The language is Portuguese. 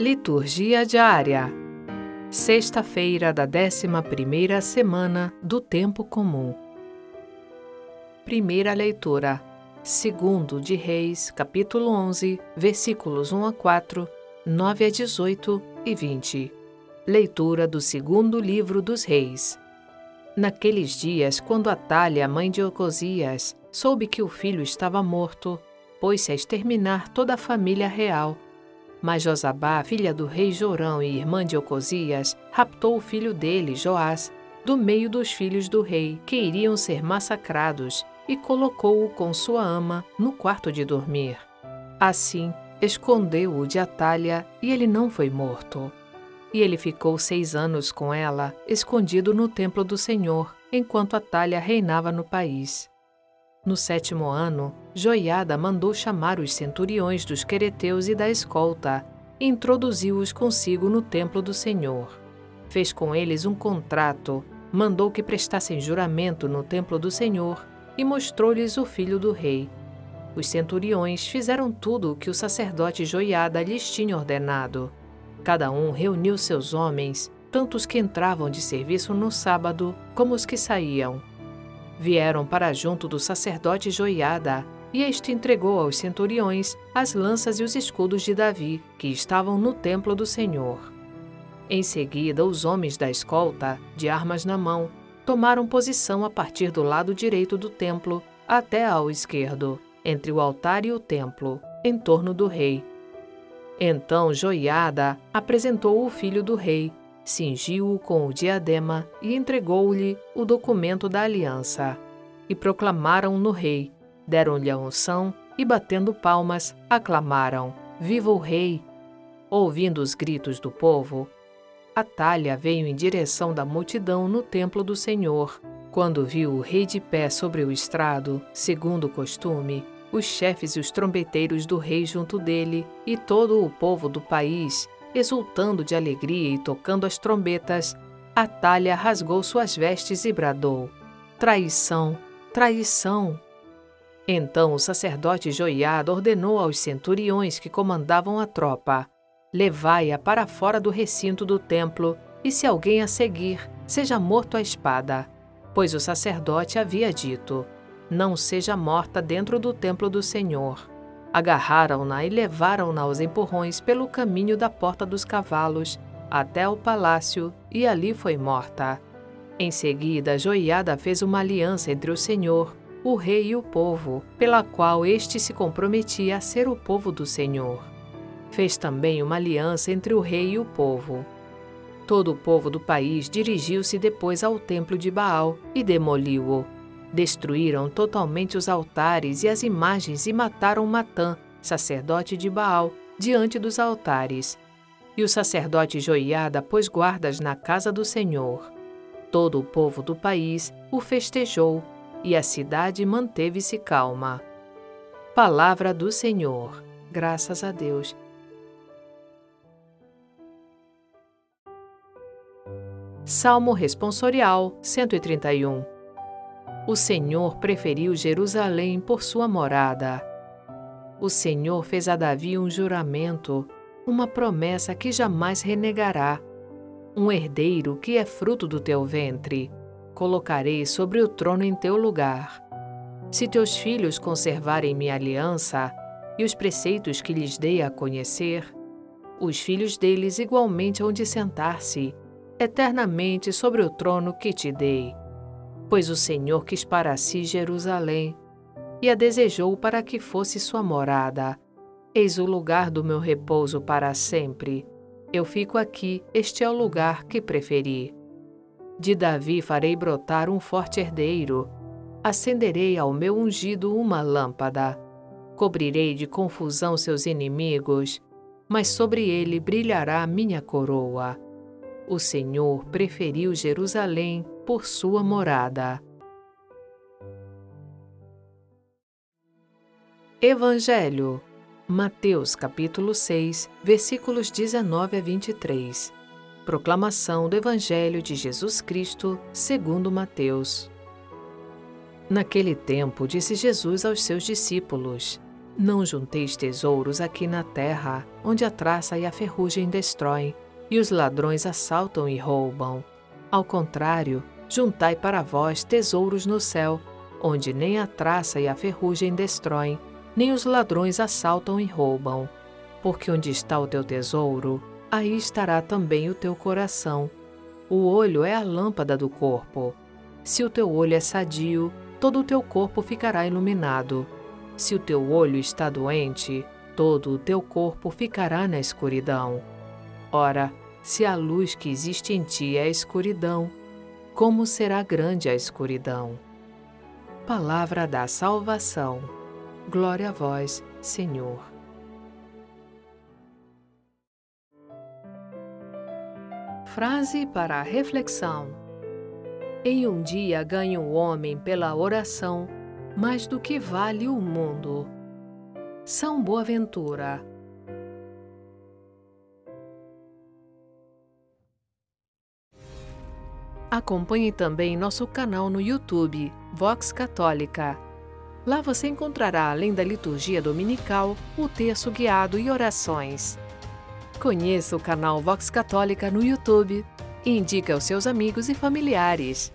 Liturgia diária. Sexta-feira da 11ª semana do tempo comum. Primeira leitura. Segundo de Reis, capítulo 11, versículos 1 a 4, 9 a 18 e 20. Leitura do segundo livro dos Reis. Naqueles dias, quando Atalha, mãe de Ocosias, soube que o filho estava morto, pôs-se a exterminar toda a família real mas Josabá, filha do rei Jorão e irmã de Ocosias, raptou o filho dele, Joás, do meio dos filhos do rei, que iriam ser massacrados, e colocou-o com sua ama no quarto de dormir. Assim, escondeu-o de Atalha, e ele não foi morto. E ele ficou seis anos com ela, escondido no templo do Senhor, enquanto Atalha reinava no país. No sétimo ano, Joiada mandou chamar os centuriões dos quereteus e da escolta e introduziu-os consigo no templo do Senhor. Fez com eles um contrato, mandou que prestassem juramento no templo do Senhor e mostrou-lhes o filho do rei. Os centuriões fizeram tudo o que o sacerdote Joiada lhes tinha ordenado. Cada um reuniu seus homens, tanto os que entravam de serviço no sábado como os que saíam vieram para junto do sacerdote Joiada, e este entregou aos centuriões as lanças e os escudos de Davi, que estavam no templo do Senhor. Em seguida, os homens da escolta, de armas na mão, tomaram posição a partir do lado direito do templo até ao esquerdo, entre o altar e o templo, em torno do rei. Então Joiada apresentou o filho do rei, cingiu-o com o diadema e entregou-lhe o documento da aliança. E proclamaram no rei, deram-lhe a unção e, batendo palmas, aclamaram: Viva o rei! Ouvindo os gritos do povo, Atalha veio em direção da multidão no templo do Senhor. Quando viu o rei de pé sobre o estrado, segundo o costume, os chefes e os trombeteiros do rei junto dele e todo o povo do país Exultando de alegria e tocando as trombetas, Atalha rasgou suas vestes e bradou: Traição! Traição! Então o sacerdote Joiada ordenou aos centuriões que comandavam a tropa: Levai-a para fora do recinto do templo, e se alguém a seguir, seja morto à espada. Pois o sacerdote havia dito: Não seja morta dentro do templo do Senhor. Agarraram-na e levaram-na aos empurrões pelo caminho da Porta dos Cavalos até o palácio e ali foi morta. Em seguida, Joiada fez uma aliança entre o Senhor, o rei e o povo, pela qual este se comprometia a ser o povo do Senhor. Fez também uma aliança entre o rei e o povo. Todo o povo do país dirigiu-se depois ao templo de Baal e demoliu-o Destruíram totalmente os altares e as imagens e mataram Matã, sacerdote de Baal, diante dos altares. E o sacerdote Joiada pôs guardas na casa do Senhor. Todo o povo do país o festejou e a cidade manteve-se calma. Palavra do Senhor. Graças a Deus. Salmo Responsorial 131 o Senhor preferiu Jerusalém por sua morada. O Senhor fez a Davi um juramento, uma promessa que jamais renegará. Um herdeiro que é fruto do teu ventre, colocarei sobre o trono em teu lugar. Se teus filhos conservarem minha aliança e os preceitos que lhes dei a conhecer, os filhos deles igualmente hão de sentar-se eternamente sobre o trono que te dei pois o Senhor quis para si Jerusalém e a desejou para que fosse sua morada. Eis o lugar do meu repouso para sempre. Eu fico aqui, este é o lugar que preferi. De Davi farei brotar um forte herdeiro. Acenderei ao meu ungido uma lâmpada. Cobrirei de confusão seus inimigos, mas sobre ele brilhará minha coroa. O Senhor preferiu Jerusalém por sua morada. Evangelho Mateus capítulo 6, versículos 19 a 23. Proclamação do Evangelho de Jesus Cristo, segundo Mateus. Naquele tempo disse Jesus aos seus discípulos: Não junteis tesouros aqui na terra, onde a traça e a ferrugem destroem, e os ladrões assaltam e roubam. Ao contrário, juntai para vós tesouros no céu, onde nem a traça e a ferrugem destroem, nem os ladrões assaltam e roubam. Porque onde está o teu tesouro, aí estará também o teu coração. O olho é a lâmpada do corpo. Se o teu olho é sadio, todo o teu corpo ficará iluminado. Se o teu olho está doente, todo o teu corpo ficará na escuridão. Ora, se a luz que existe em ti é a escuridão, como será grande a escuridão? Palavra da salvação. Glória a vós, Senhor. Frase para a reflexão: Em um dia ganha o homem pela oração mais do que vale o mundo. São Boaventura. Acompanhe também nosso canal no YouTube, Vox Católica. Lá você encontrará, além da liturgia dominical, o texto guiado e orações. Conheça o canal Vox Católica no YouTube e indique aos seus amigos e familiares.